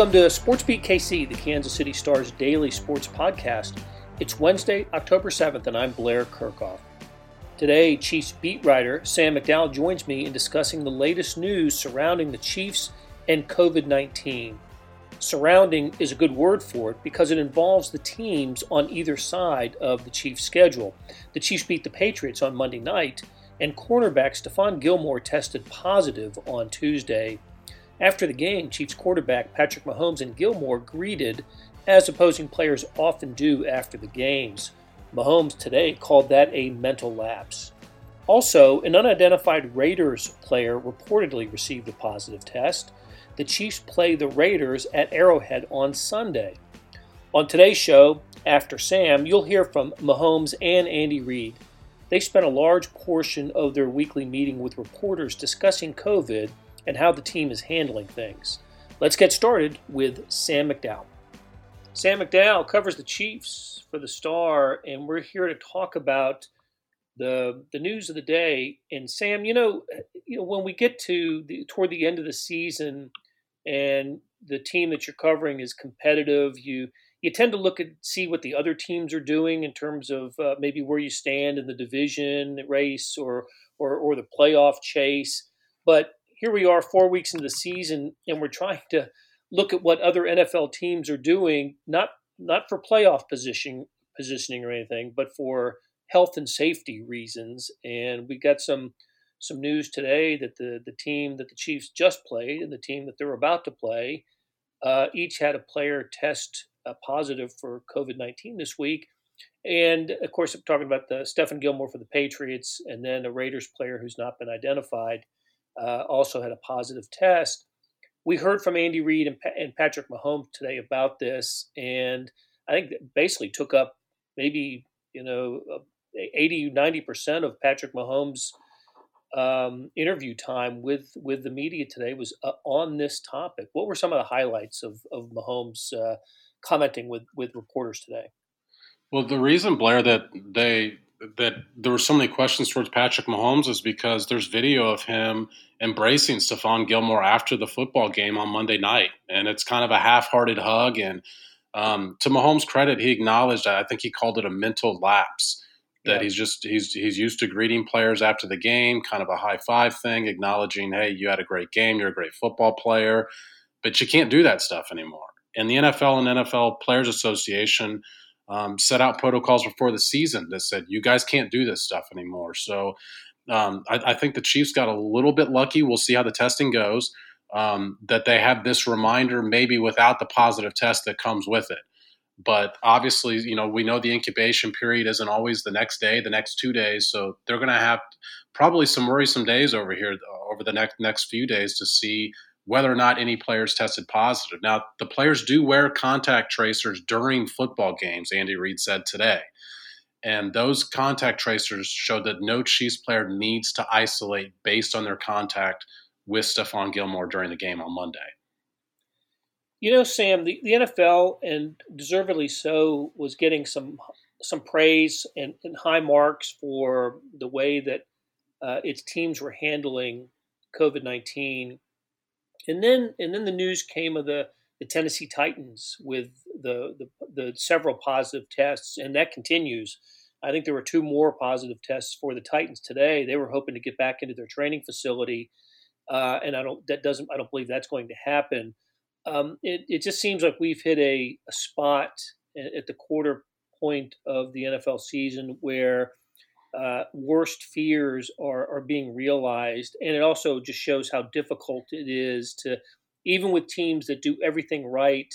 Welcome to Sports Beat KC, the Kansas City Stars daily sports podcast. It's Wednesday, October 7th, and I'm Blair Kerkhoff. Today, Chiefs beat writer Sam McDowell joins me in discussing the latest news surrounding the Chiefs and COVID 19. Surrounding is a good word for it because it involves the teams on either side of the Chiefs' schedule. The Chiefs beat the Patriots on Monday night, and cornerback Stephon Gilmore tested positive on Tuesday. After the game, Chiefs quarterback Patrick Mahomes and Gilmore greeted, as opposing players often do after the games. Mahomes today called that a mental lapse. Also, an unidentified Raiders player reportedly received a positive test. The Chiefs play the Raiders at Arrowhead on Sunday. On today's show, after Sam, you'll hear from Mahomes and Andy Reid. They spent a large portion of their weekly meeting with reporters discussing COVID and how the team is handling things. Let's get started with Sam McDowell. Sam McDowell covers the Chiefs for the Star, and we're here to talk about the the news of the day. And Sam, you know, you know when we get to the toward the end of the season, and the team that you're covering is competitive, you you tend to look at see what the other teams are doing in terms of uh, maybe where you stand in the division race or or, or the playoff chase. But here we are four weeks into the season and we're trying to look at what other NFL teams are doing, not not for playoff position positioning or anything, but for health and safety reasons. And we got some some news today that the the team that the Chiefs just played and the team that they're about to play uh, each had a player test uh, positive for COVID nineteen this week. And of course, I'm talking about the Stephon Gilmore for the Patriots, and then a Raiders player who's not been identified uh, also had a positive test. We heard from Andy Reid and, pa- and Patrick Mahomes today about this, and I think basically took up maybe you know 80 90 percent of Patrick Mahomes' um, interview time with with the media today was uh, on this topic. What were some of the highlights of of Mahomes uh, commenting with with reporters today? Well, the reason Blair that they that there were so many questions towards Patrick Mahomes is because there's video of him embracing Stephon Gilmore after the football game on Monday night, and it's kind of a half-hearted hug. And um, to Mahomes' credit, he acknowledged that. I think he called it a mental lapse. That yeah. he's just he's he's used to greeting players after the game, kind of a high five thing, acknowledging, hey, you had a great game, you're a great football player, but you can't do that stuff anymore. And the NFL and NFL Players Association um, set out protocols before the season that said you guys can't do this stuff anymore. So um, I, I, think the Chiefs got a little bit lucky. We'll see how the testing goes. Um, that they have this reminder, maybe without the positive test that comes with it. But obviously, you know, we know the incubation period isn't always the next day, the next two days. So they're going to have probably some worrisome days over here over the next next few days to see whether or not any players tested positive. Now, the players do wear contact tracers during football games, Andy Reid said today. And those contact tracers showed that no Chiefs player needs to isolate based on their contact with Stephon Gilmore during the game on Monday. You know, Sam, the, the NFL, and deservedly so, was getting some some praise and, and high marks for the way that uh, its teams were handling COVID nineteen and then and then the news came of the the Tennessee Titans with the, the, the several positive tests, and that continues. I think there were two more positive tests for the Titans today. They were hoping to get back into their training facility, uh, and I don't that doesn't I don't believe that's going to happen. Um, it, it just seems like we've hit a, a spot at the quarter point of the NFL season where uh, worst fears are, are being realized. And it also just shows how difficult it is to, even with teams that do everything right,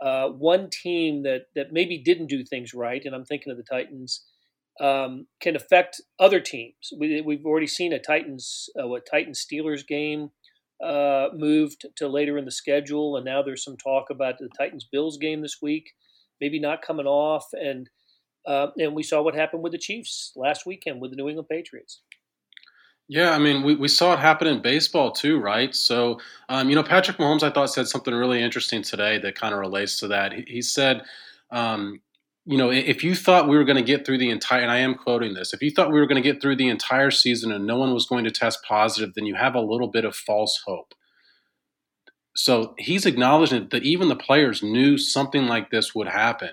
uh, one team that, that maybe didn't do things right, and I'm thinking of the Titans, um, can affect other teams. We, we've already seen a Titans, uh, what Titans Steelers game uh, moved to later in the schedule, and now there's some talk about the Titans Bills game this week, maybe not coming off, and uh, and we saw what happened with the Chiefs last weekend with the New England Patriots. Yeah, I mean, we, we saw it happen in baseball too, right? So, um, you know, Patrick Mahomes, I thought, said something really interesting today that kind of relates to that. He, he said, um, you know, if you thought we were going to get through the entire, and I am quoting this, if you thought we were going to get through the entire season and no one was going to test positive, then you have a little bit of false hope. So he's acknowledging that even the players knew something like this would happen.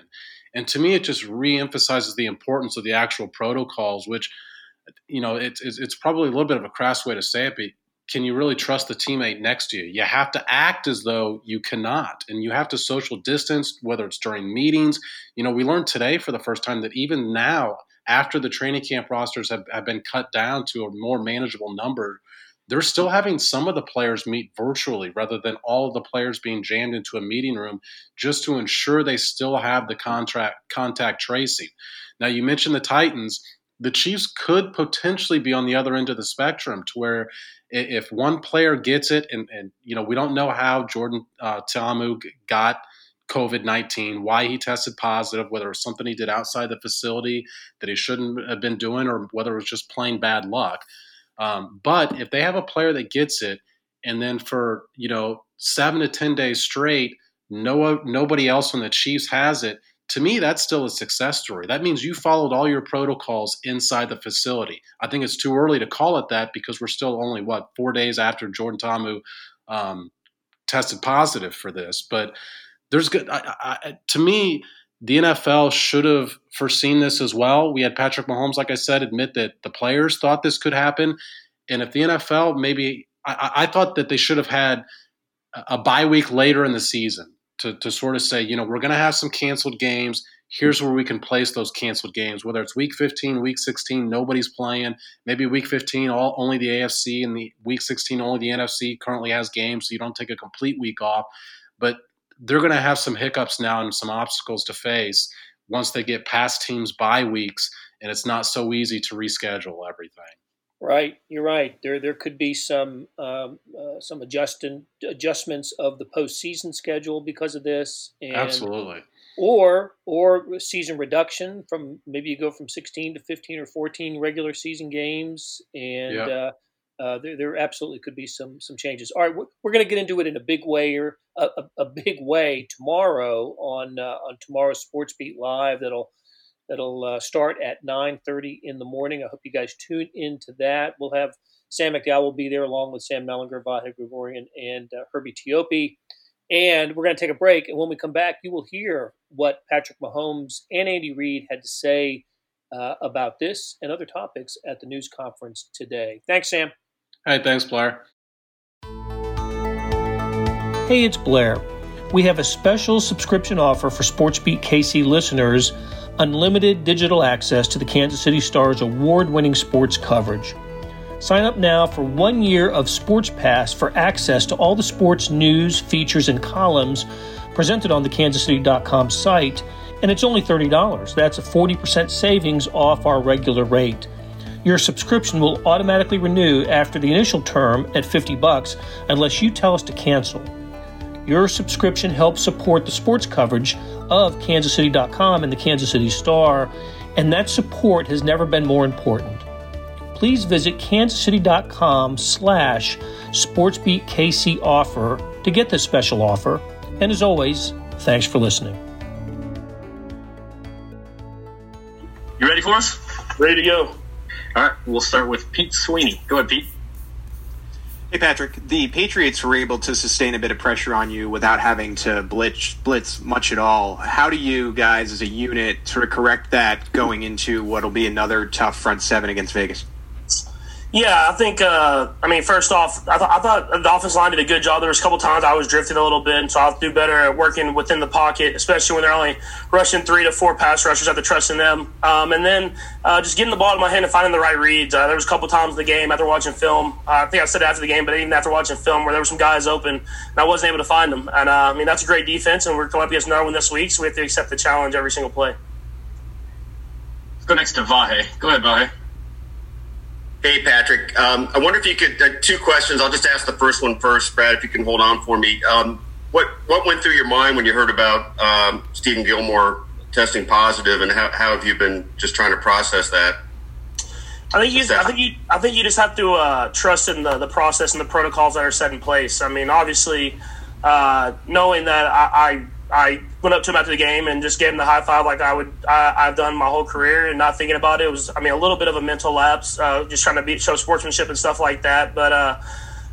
And to me, it just reemphasizes the importance of the actual protocols, which, you know, it's, it's probably a little bit of a crass way to say it, but can you really trust the teammate next to you? You have to act as though you cannot, and you have to social distance, whether it's during meetings. You know, we learned today for the first time that even now, after the training camp rosters have, have been cut down to a more manageable number, they're still having some of the players meet virtually rather than all of the players being jammed into a meeting room just to ensure they still have the contract contact tracing. Now you mentioned the Titans. The Chiefs could potentially be on the other end of the spectrum to where if one player gets it, and, and you know, we don't know how Jordan uh, Ta'amu got COVID 19, why he tested positive, whether it was something he did outside the facility that he shouldn't have been doing, or whether it was just plain bad luck. Um, but if they have a player that gets it, and then for, you know, seven to 10 days straight, no, nobody else on the Chiefs has it, to me, that's still a success story. That means you followed all your protocols inside the facility. I think it's too early to call it that because we're still only, what, four days after Jordan Ta'amu um, tested positive for this. But there's good, I, I, to me, the NFL should have foreseen this as well. We had Patrick Mahomes, like I said, admit that the players thought this could happen. And if the NFL maybe, I, I thought that they should have had a bye week later in the season to, to sort of say, you know, we're going to have some canceled games. Here's where we can place those canceled games, whether it's week 15, week 16, nobody's playing. Maybe week 15, all only the AFC, and the week 16, only the NFC currently has games, so you don't take a complete week off. But they're going to have some hiccups now and some obstacles to face once they get past teams' bye weeks, and it's not so easy to reschedule everything. Right, you're right. There, there could be some um, uh, some adjusting adjustments of the postseason schedule because of this. And, Absolutely. Or or season reduction from maybe you go from 16 to 15 or 14 regular season games, and yep. uh, uh, there, there absolutely could be some some changes. All right, we're, we're going to get into it in a big way or a, a, a big way tomorrow on uh, on tomorrow's Sports Beat Live. That'll That'll uh, start at 9:30 in the morning. I hope you guys tune into that. We'll have Sam McDowell will be there along with Sam Mellinger, Vahe Gregorian, and uh, Herbie Teope. And we're going to take a break. And when we come back, you will hear what Patrick Mahomes and Andy Reid had to say uh, about this and other topics at the news conference today. Thanks, Sam. Hey, thanks, Blair. Hey, it's Blair. We have a special subscription offer for SportsBeat KC listeners unlimited digital access to the Kansas City Stars award winning sports coverage. Sign up now for one year of Sports Pass for access to all the sports news, features, and columns presented on the kansascity.com site, and it's only $30. That's a 40% savings off our regular rate. Your subscription will automatically renew after the initial term at 50 bucks unless you tell us to cancel. Your subscription helps support the sports coverage of kansascity.com and the Kansas City Star, and that support has never been more important. Please visit kansascity.com slash sportsbeatkc offer to get this special offer. And as always, thanks for listening. You ready for us? Ready to go. All right, we'll start with Pete Sweeney. Go ahead, Pete. Hey Patrick, the Patriots were able to sustain a bit of pressure on you without having to blitz blitz much at all. How do you guys as a unit sort of correct that going into what'll be another tough front seven against Vegas? Yeah, I think. Uh, I mean, first off, I, th- I thought the offense line did a good job. There was a couple times I was drifting a little bit, and so I'll do better at working within the pocket, especially when they're only rushing three to four pass rushers. I have to trust in them, um, and then uh, just getting the ball in my hand and finding the right reads. Uh, there was a couple times in the game after watching film. Uh, I think I said after the game, but even after watching film, where there were some guys open and I wasn't able to find them. And uh, I mean, that's a great defense, and we're going up against another one this week, so we have to accept the challenge every single play. Let's go next to Vahe. Go ahead, Vahe. Hey, Patrick. Um, I wonder if you could, uh, two questions. I'll just ask the first one first, Brad, if you can hold on for me. Um, what, what went through your mind when you heard about um, Stephon Gilmore testing positive, and how, how have you been just trying to process that? I think you. I think you. I think you just have to uh, trust in the, the process and the protocols that are set in place. I mean, obviously, uh, knowing that I, I I went up to him after the game and just gave him the high five like I would I, have done my whole career and not thinking about it. it was I mean a little bit of a mental lapse, uh, just trying to be, show sportsmanship and stuff like that. But uh,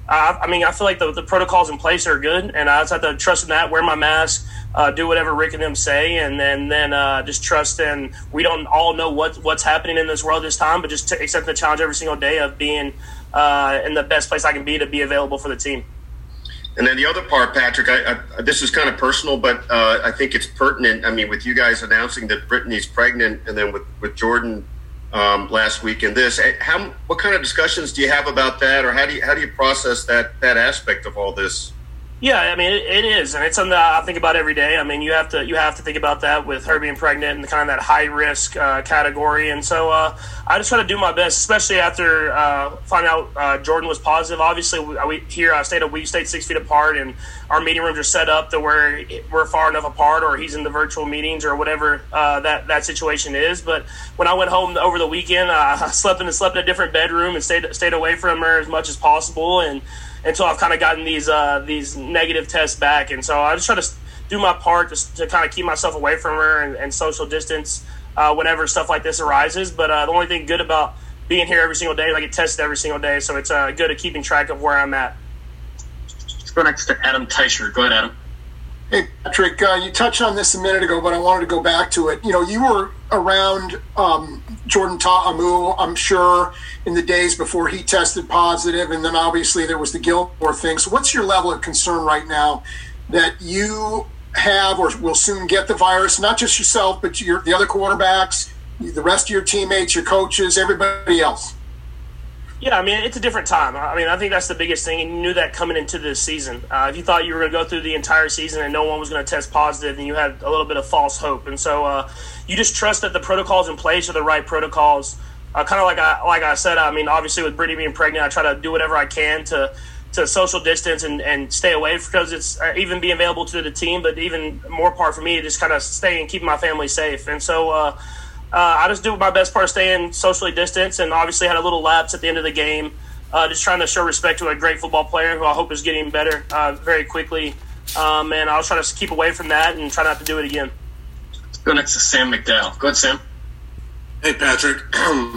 uh, I mean, I feel like the, the protocols in place are good, and I just have to trust in that. Wear my mask, uh, do whatever Rick and them say, and then then uh, just trust in. We don't all know what what's happening in this world this time, but just to accept the challenge every single day of being uh, in the best place I can be to be available for the team. And then the other part, Patrick, I, I, this is kind of personal, but uh, I think it's pertinent. I mean, with you guys announcing that Brittany's pregnant, and then with, with Jordan um, last week and this, eh, how what kind of discussions do you have about that, or how do you how do you process that that aspect of all this? Yeah, I mean it, it is, and it's something that I think about every day. I mean, you have to you have to think about that with her being pregnant and kind of that high risk uh, category. And so uh, I just try to do my best, especially after uh, finding out uh, Jordan was positive. Obviously, we, we here I stayed we stayed six feet apart, and our meeting rooms are set up to where we're far enough apart, or he's in the virtual meetings, or whatever uh, that that situation is. But when I went home over the weekend, uh, I slept in slept in a different bedroom and stayed stayed away from her as much as possible, and until I've kind of gotten these uh, these negative tests back. And so I just try to do my part to, to kind of keep myself away from her and, and social distance uh, whenever stuff like this arises. But uh, the only thing good about being here every single day, I get tested every single day, so it's uh, good at keeping track of where I'm at. Let's go next to Adam Teicher. Go ahead, Adam. Hey, Patrick, uh, you touched on this a minute ago, but I wanted to go back to it. You know, you were around um, Jordan Ta'amu, I'm sure, in the days before he tested positive, and then obviously there was the Gilmore thing. So, what's your level of concern right now that you have or will soon get the virus? Not just yourself, but your, the other quarterbacks, the rest of your teammates, your coaches, everybody else. Yeah, I mean it's a different time. I mean I think that's the biggest thing, and you knew that coming into this season. Uh, if you thought you were going to go through the entire season and no one was going to test positive, then you had a little bit of false hope. And so uh, you just trust that the protocols in place are the right protocols. Uh, kind of like I like I said. I mean, obviously with Brittany being pregnant, I try to do whatever I can to to social distance and, and stay away because it's uh, even being available to the team, but even more part for me, just kind of stay and keep my family safe. And so uh, I just do my best part of staying socially distanced, and obviously had a little lapse at the end of the game. Uh, just trying to show respect to a great football player who I hope is getting better uh, very quickly. Um, and I'll try to keep away from that and try not to do it again. Let's go next to Sam McDowell. Go ahead, Sam. Hey, Patrick.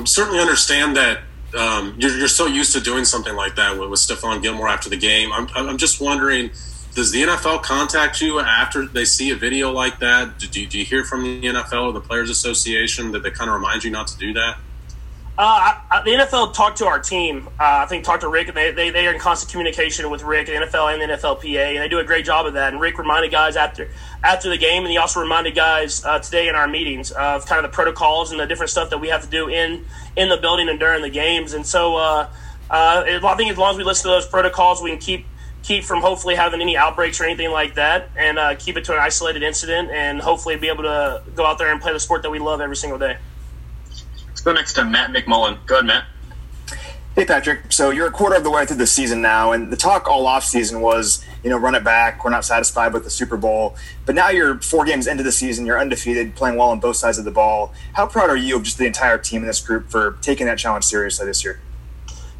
Certainly understand that um, you're, you're, so used to doing something like that with, with Stephon Gilmore after the game. I'm, I'm just wondering does the NFL contact you after they see a video like that? Do, do, do you hear from the NFL or the Players Association that they kind of remind you not to do that? Uh, I, the NFL talked to our team. Uh, I think talked to Rick, and they, they, they are in constant communication with Rick, the NFL and the NFLPA, and they do a great job of that. And Rick reminded guys after after the game, and he also reminded guys uh, today in our meetings of kind of the protocols and the different stuff that we have to do in in the building and during the games. And so uh, uh, I think as long as we listen to those protocols, we can keep keep from hopefully having any outbreaks or anything like that, and uh, keep it to an isolated incident, and hopefully be able to go out there and play the sport that we love every single day. Let's go next to Matt McMullen. Go ahead, Matt. Hey Patrick, so you're a quarter of the way through the season now, and the talk all off season was, you know, run it back. We're not satisfied with the Super Bowl, but now you're four games into the season. You're undefeated, playing well on both sides of the ball. How proud are you of just the entire team in this group for taking that challenge seriously this year?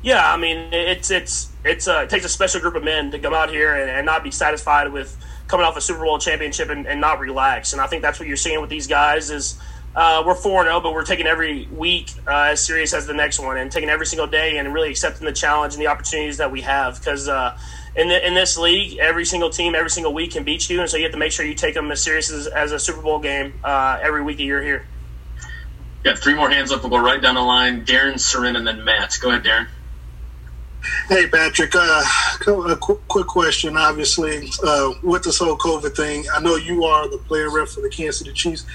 Yeah, I mean, it's it's it's it takes a special group of men to come out here and, and not be satisfied with coming off a Super Bowl championship and, and, not relax. And I think that's what you're seeing with these guys is uh, we're four zero, oh, but we're taking every week uh, as serious as the next one, and taking every single day and really accepting the challenge and the opportunities that we have. Because uh, in the, in this league, every single team, every single week can beat you, and so you have to make sure you take them as serious as, as a Super Bowl game uh, every week that you're here. Yeah, three more hands up. We'll go right down the line. Darren, Soren, and then Matt. Go ahead, Darren. Hey, Patrick. Uh, a quick question. Obviously, uh, with this whole COVID thing, I know you are the player rep for the Kansas City Chiefs.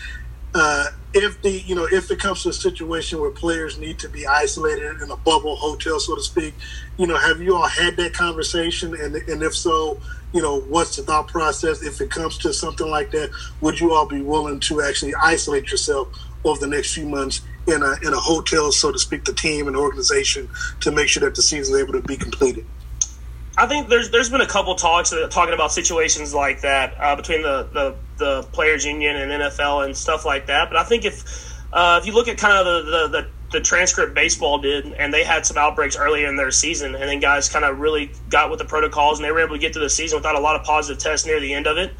Uh, if the you know if it comes to a situation where players need to be isolated in a bubble hotel, so to speak, you know, have you all had that conversation? And and if so, you know, what's the thought process? If it comes to something like that, would you all be willing to actually isolate yourself over the next few months in a in a hotel, so to speak, the team and organization to make sure that the season is able to be completed? I think there's there's been a couple talks talking about situations like that uh, between the, the, the players union and NFL and stuff like that. But I think if uh, if you look at kind of the, the, the, the transcript baseball did, and they had some outbreaks earlier in their season, and then guys kind of really got with the protocols, and they were able to get through the season without a lot of positive tests near the end of it.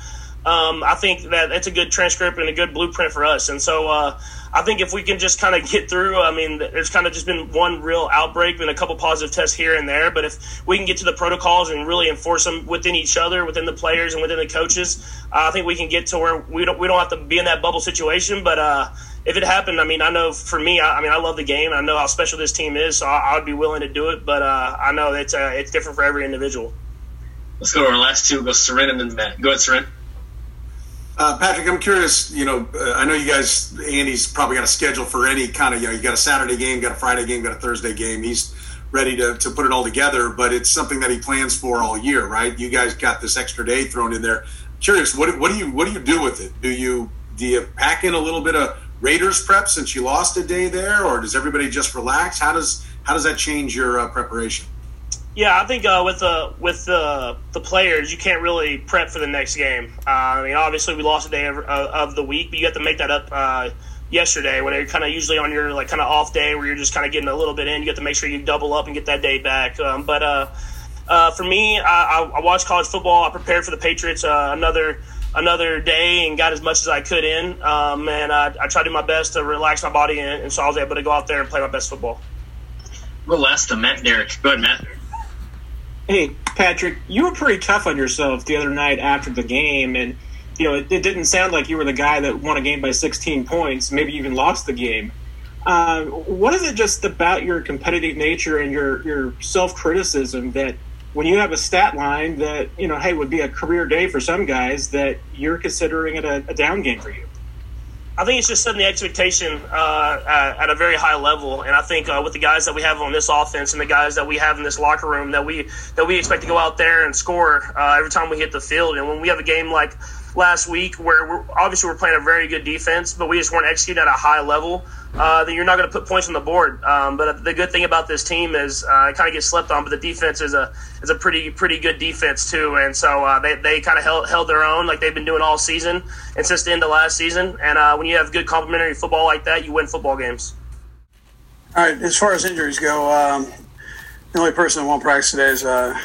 um, I think that it's a good transcript and a good blueprint for us. And so uh, I think if we can just kind of get through, I mean, there's kind of just been one real outbreak, been a couple positive tests here and there. But if we can get to the protocols and really enforce them within each other, within the players and within the coaches, uh, I think we can get to where we don't we don't have to be in that bubble situation. But uh, if it happened, I mean, I know for me, I, I, mean, I love the game. I know how special this team is, so I, I would be willing to do it. But uh, I know it's uh, it's different for every individual. Let's go to our last two. Go Soren and then Matt. Go ahead, Soren. Uh, Patrick, I'm curious. You know, uh, I know you guys. Andy's probably got a schedule for any kind of. You know, you got a Saturday game, got a Friday game, got a Thursday game. He's ready to, to put it all together, but it's something that he plans for all year, right? You guys got this extra day thrown in there. Curious, what, what do you what do you do with it? Do you do you pack in a little bit of Raiders prep since you lost a day there, or does everybody just relax? How does how does that change your uh, preparation? Yeah, I think uh, with the with the the players, you can't really prep for the next game. Uh, I mean, obviously we lost a day of, of, the week, but you have to make that up uh, yesterday when you're kind of usually on your like kind of off day where you're just kind of getting a little bit in. You have to make sure you double up and get that day back. Um, but uh, uh, for me, I, I, watched college football. I prepared for the Patriots uh, another another day and got as much as I could in. Um, and I, I tried to do my best to relax my body, and, and so I was able to go out there and play my best football. Well, last to Matt Derrick. Go ahead, Matt. Hey, Patrick, you were pretty tough on yourself the other night after the game, and you know it, it didn't sound like you were the guy that won a game by 16 points, maybe even lost the game. Uh, what is it just about your competitive nature and your your self criticism that when you have a stat line that you know, hey, would be a career day for some guys, that you're considering it a, a down game for you? I think it's just setting the expectation uh, at, a very high level, and I think uh, with the guys that we have on this offense and the guys that we have in this locker room, that we that we expect to go out there and score uh, every time we hit the field. And when we have a game like last week, where we're, obviously we're playing a very good defense, but we just weren't executing at a high level, uh, then you're not going to put points on the board. Um, but the good thing about this team is uh, it kind of gets slept on, but the defense is a is a pretty pretty good defense too, and so uh, they they kind of held held their own like they've been doing all season and since the end of last season. And uh, when you have good complementary football like that, you win football games. All right, as far as injuries go, um, the only person that won't practice today is uh,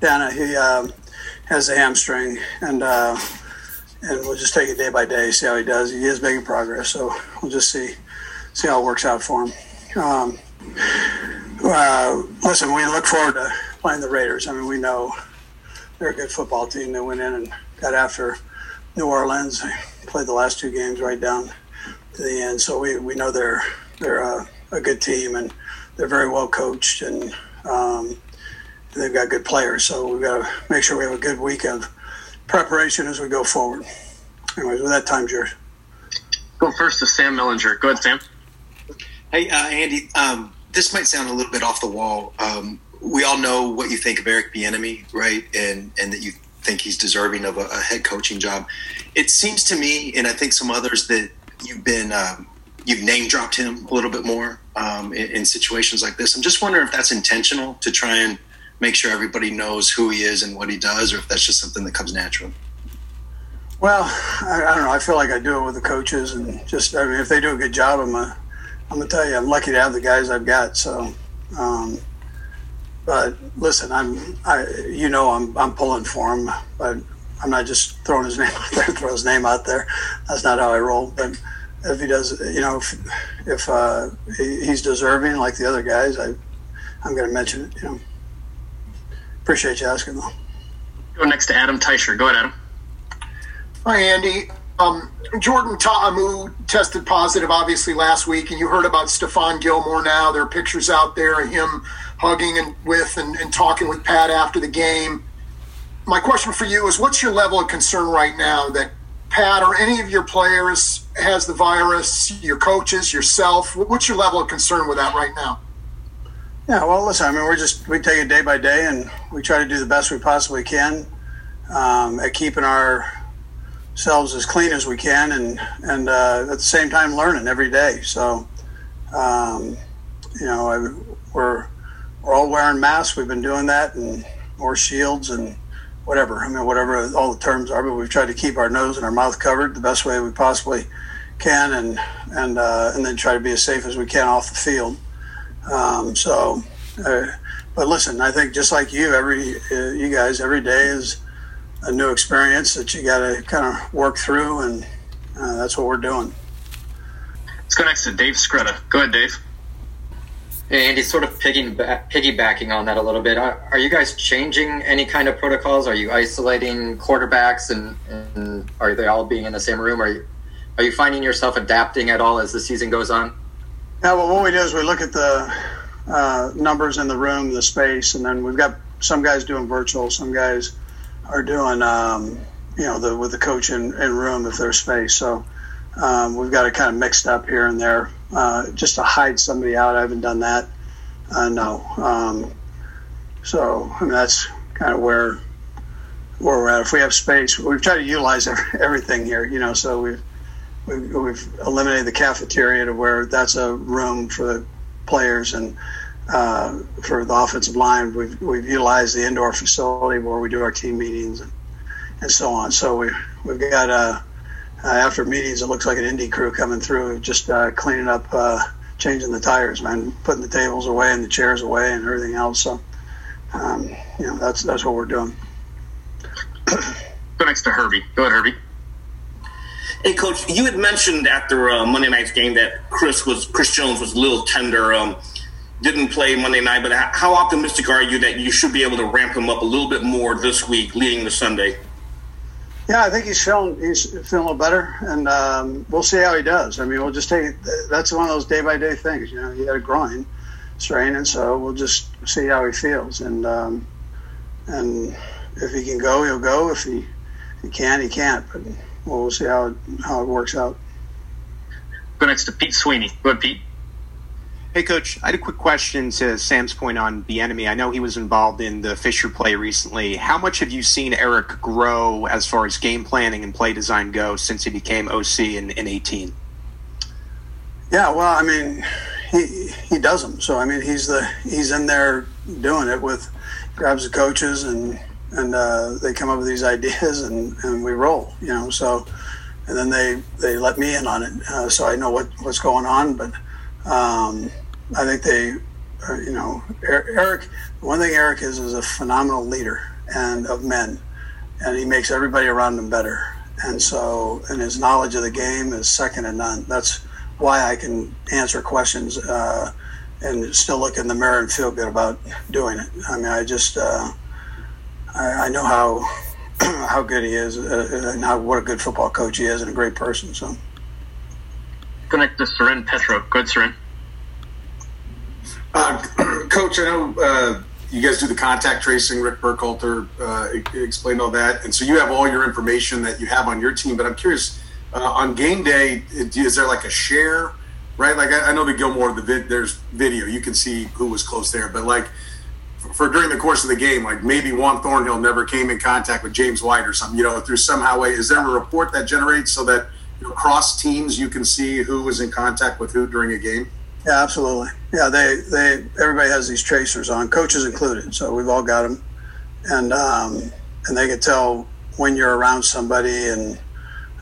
Dana. He um, has a hamstring, and uh, and we'll just take it day by day, see how he does. He is making progress, so we'll just see see how it works out for him. Um, uh, listen, we look forward to playing the Raiders. I mean, we know they're a good football team. They went in and got after New Orleans. Played the last two games right down to the end, so we, we know they're they're a, a good team and they're very well coached and um, they've got good players. So we've got to make sure we have a good week of preparation as we go forward. Anyways, with that, time, Jared. Go first to Sam Mellinger. Go ahead, Sam. Hey, uh, Andy. Um, this might sound a little bit off the wall. Um, we all know what you think of Eric Bieniemy, right? And and that you think he's deserving of a, a, head coaching job. It seems to me, and I think some others, that you've been um, you've name dropped him a little bit more um, in, in, situations like this. I'm just wondering if that's intentional to try and make sure everybody knows who he is and what he does, or if that's just something that comes naturally. Well, I, I don't know. I feel like I do it with the coaches, and just I mean, if they do a good job, I'm a, I'm gonna tell you, I'm lucky to have the guys I've got. So, um, but listen, I'm, I, you know, I'm, I'm pulling for him, but I'm not just throwing his name out there, throw his name out there. That's not how I roll. But if he does, you know, if, if uh, he's deserving like the other guys, I, I'm to mention it. You know. Appreciate you asking, though. Go next to Adam Teicher. Go ahead, Adam. Hi, Andy. Um, Jordan Ta'amu tested positive, obviously, last week, and you heard about Stephon Gilmore now. There are pictures out there of him hugging and with and, and talking with Pat after the game. My question for you is what's your level of concern right now that Pat or any of your players has the virus, your coaches, yourself? What's your level of concern with that right now? Yeah, well, listen, I mean, we're just, we take it day by day and we try to do the best we possibly can um, at keeping ourselves as clean as we can and, and uh, at the same time learning every day. So, um, you know, I, we're, we're all wearing masks. We've been doing that and more shields and whatever. I mean, whatever all the terms are, but we've tried to keep our nose and our mouth covered the best way we possibly can and, and, uh, and then try to be as safe as we can off the field. Um, so, uh, but listen, I think just like you, every uh, you guys, every day is a new experience that you got to kind of work through, and uh, that's what we're doing. Let's go next to Dave Skretta. Go ahead, Dave. Hey, Andy, sort of piggybacking on that a little bit. Are, are, you guys changing any kind of protocols? Are you isolating quarterbacks, and, and are they all being in the same room? Are you are you finding yourself adapting at all as the season goes on? Yeah, well, what we do is we look at the uh, numbers in the room, the space, and then we've got some guys doing virtual, some guys are doing, um, you know, the, with the coach in, in room if there's space. So um, we've got it kind of mixed up here and there uh, just to hide somebody out. I haven't done that. Uh, no. Um, so I mean, that's kind of where where we're at. If we have space, we've tried to utilize everything here. You know, so we've we've, we've eliminated the cafeteria to where that's a room for the players and uh, for the offensive line. We've, we've utilized the indoor facility where we do our team meetings and, and so on. So we, we've got, uh, uh, after meetings, it looks like an Indy crew coming through, just uh, cleaning up, uh, changing the tires, man, putting the tables away and the chairs away and everything else. So, um, you know, that's, that's what we're doing. Go next to Herbie. Go ahead, Herbie. Hey, coach, you had mentioned after uh, Monday night's game that Chris was Chris Jones was a little tender. Um, didn't play Monday night, but how optimistic are you that you should be able to ramp him up a little bit more this week, leading to Sunday? Yeah, I think he's feeling he's feeling a little better, and um, we'll see how he does. I mean, we'll just take. That's one of those day by day things. You know, he had a groin strain, and so we'll just see how he feels, and um, and if he can go, he'll go. If he he can, he can't. But well, we'll see how it, how it works out. Go next to Pete Sweeney. Go ahead, Pete. Hey, Coach. I had a quick question to Sam's point on Bieniemy. I know he was involved in the Fisher play recently. How much have you seen Eric grow as far as game planning and play design go since he became OC in, in 18? Yeah, well, I mean, he he does them. So I mean, he's the he's in there doing it with grabs the coaches and and uh, they come up with these ideas and, and we roll, you know. So, and then they they let me in on it, uh, so I know what what's going on. But um, I think they, uh, you know, Eric. One thing Eric is is a phenomenal leader and of men, and he makes everybody around him better. And so, and his knowledge of the game is second to none. That's why I can answer questions uh, and still look in the mirror and feel good about doing it. I mean, I just uh, I, I know how how good he is uh, and how what a good football coach he is and a great person. So, connect to Soren Petro. Good, Soren. Uh, coach, I know uh, you guys do the contact tracing. Rick Burkholder uh, explained all that, and so you have all your information that you have on your team. But I'm curious, uh, on game day, is there like a share? Right, like I, I know the Gilmore, the vid, there's video. You can see who was close there, but like for during the course of the game, like maybe Juan Thornhill never came in contact with James White or something, you know, through somehow way. Is there a report that generates so that you know, cross teams you can see who was in contact with who during a game? Yeah, absolutely. Yeah, they they everybody has these tracers on, coaches included. So we've all got them, and um, and they can tell when you're around somebody and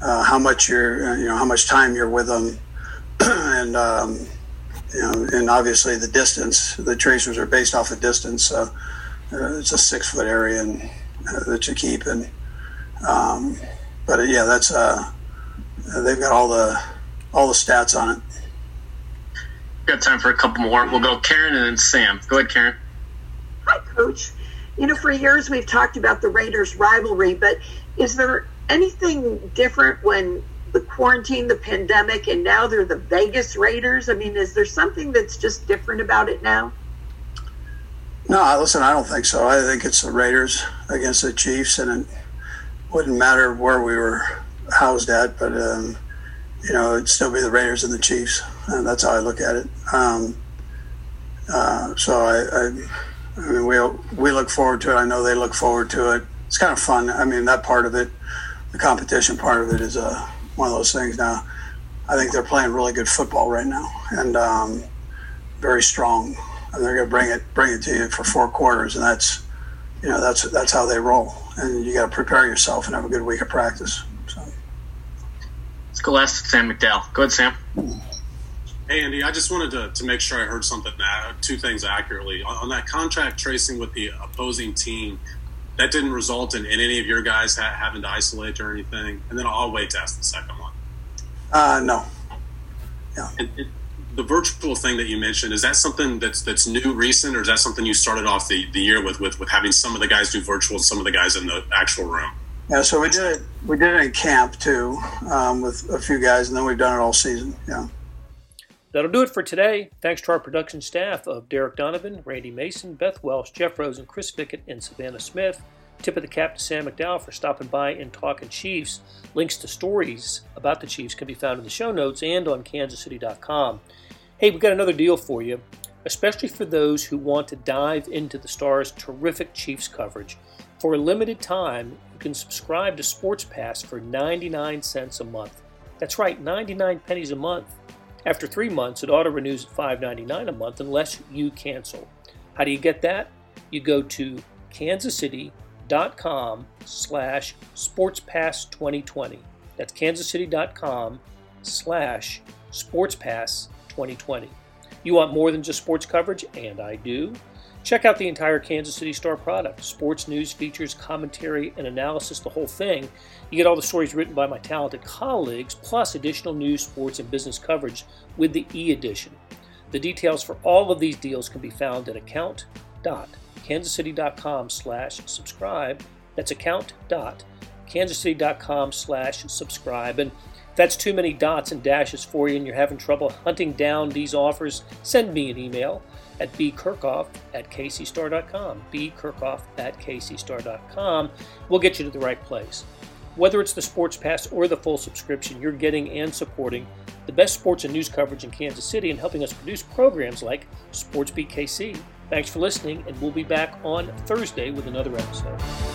uh, how much you're you know how much time you're with them, and um, you know, and obviously the distance. The tracers are based off of distance, so uh, it's a six foot area and uh, that you keep. And um, but uh, yeah, that's uh, they've got all the all the stats on it. Got time for a couple more. We'll go Karen and then Sam. Go ahead, Karen. Hi, Coach. You know, for years we've talked about the Raiders rivalry, but is there anything different when the quarantine, the pandemic, and now they're the Vegas Raiders. I mean, is there something that's just different about it now? No, listen, I don't think so. I think it's the Raiders against the Chiefs, and it wouldn't matter where we were housed at, but um, you know, it'd still be the Raiders and the Chiefs, and that's how I look at it. Um, uh, so I, I, I mean, we we look forward to it. I know they look forward to it. It's kind of fun. I mean, that part of it, the competition part of it, is a uh, one of those things. Now, I think they're playing really good football right now and um, very strong. And they're going to bring it bring it to you for four quarters, and that's you know that's that's how they roll. And you got to prepare yourself and have a good week of practice. So. Let's go last Sam McDowell. Go ahead, Sam. Hey, Andy, I just wanted to, to make sure I heard something, two things accurately. On, on that contract tracing with the opposing team, that didn't result in, in any of your guys ha- having to isolate or anything. And then I'll wait to ask the second one. Uh, no. Yeah. And, and the virtual thing that you mentioned is that something that's that's new, recent, or is that something you started off the, the year with, with with having some of the guys do virtual and some of the guys in the actual room? Yeah, so we did it. We did it in camp too, um, with a few guys, and then we've done it all season. Yeah. That'll do it for today. Thanks to our production staff of Derek Donovan, Randy Mason, Beth Welsh, Jeff Rosen, Chris Fickett, and Savannah Smith. Tip of the cap to Sam McDowell for stopping by and talking Chiefs. Links to stories about the Chiefs can be found in the show notes and on kansascity.com. Hey, we've got another deal for you, especially for those who want to dive into the Stars' terrific Chiefs coverage. For a limited time, you can subscribe to Sports Pass for 99 cents a month. That's right, 99 pennies a month. After three months, it auto renews at $5.99 a month unless you cancel. How do you get that? You go to kansascity.com slash sportspass2020. That's kansascity.com slash sportspass2020. You want more than just sports coverage? And I do. Check out the entire Kansas City Star product sports news, features, commentary, and analysis, the whole thing. You get all the stories written by my talented colleagues, plus additional news, sports, and business coverage with the e edition. The details for all of these deals can be found at account.kansascity.com slash subscribe. That's account.kansascity.com slash subscribe. And if that's too many dots and dashes for you and you're having trouble hunting down these offers, send me an email at bkerkhoff at kcstar.com. bkerkhoff at kcstar.com. We'll get you to the right place. Whether it's the Sports Pass or the full subscription, you're getting and supporting the best sports and news coverage in Kansas City and helping us produce programs like Sports Beat KC. Thanks for listening, and we'll be back on Thursday with another episode.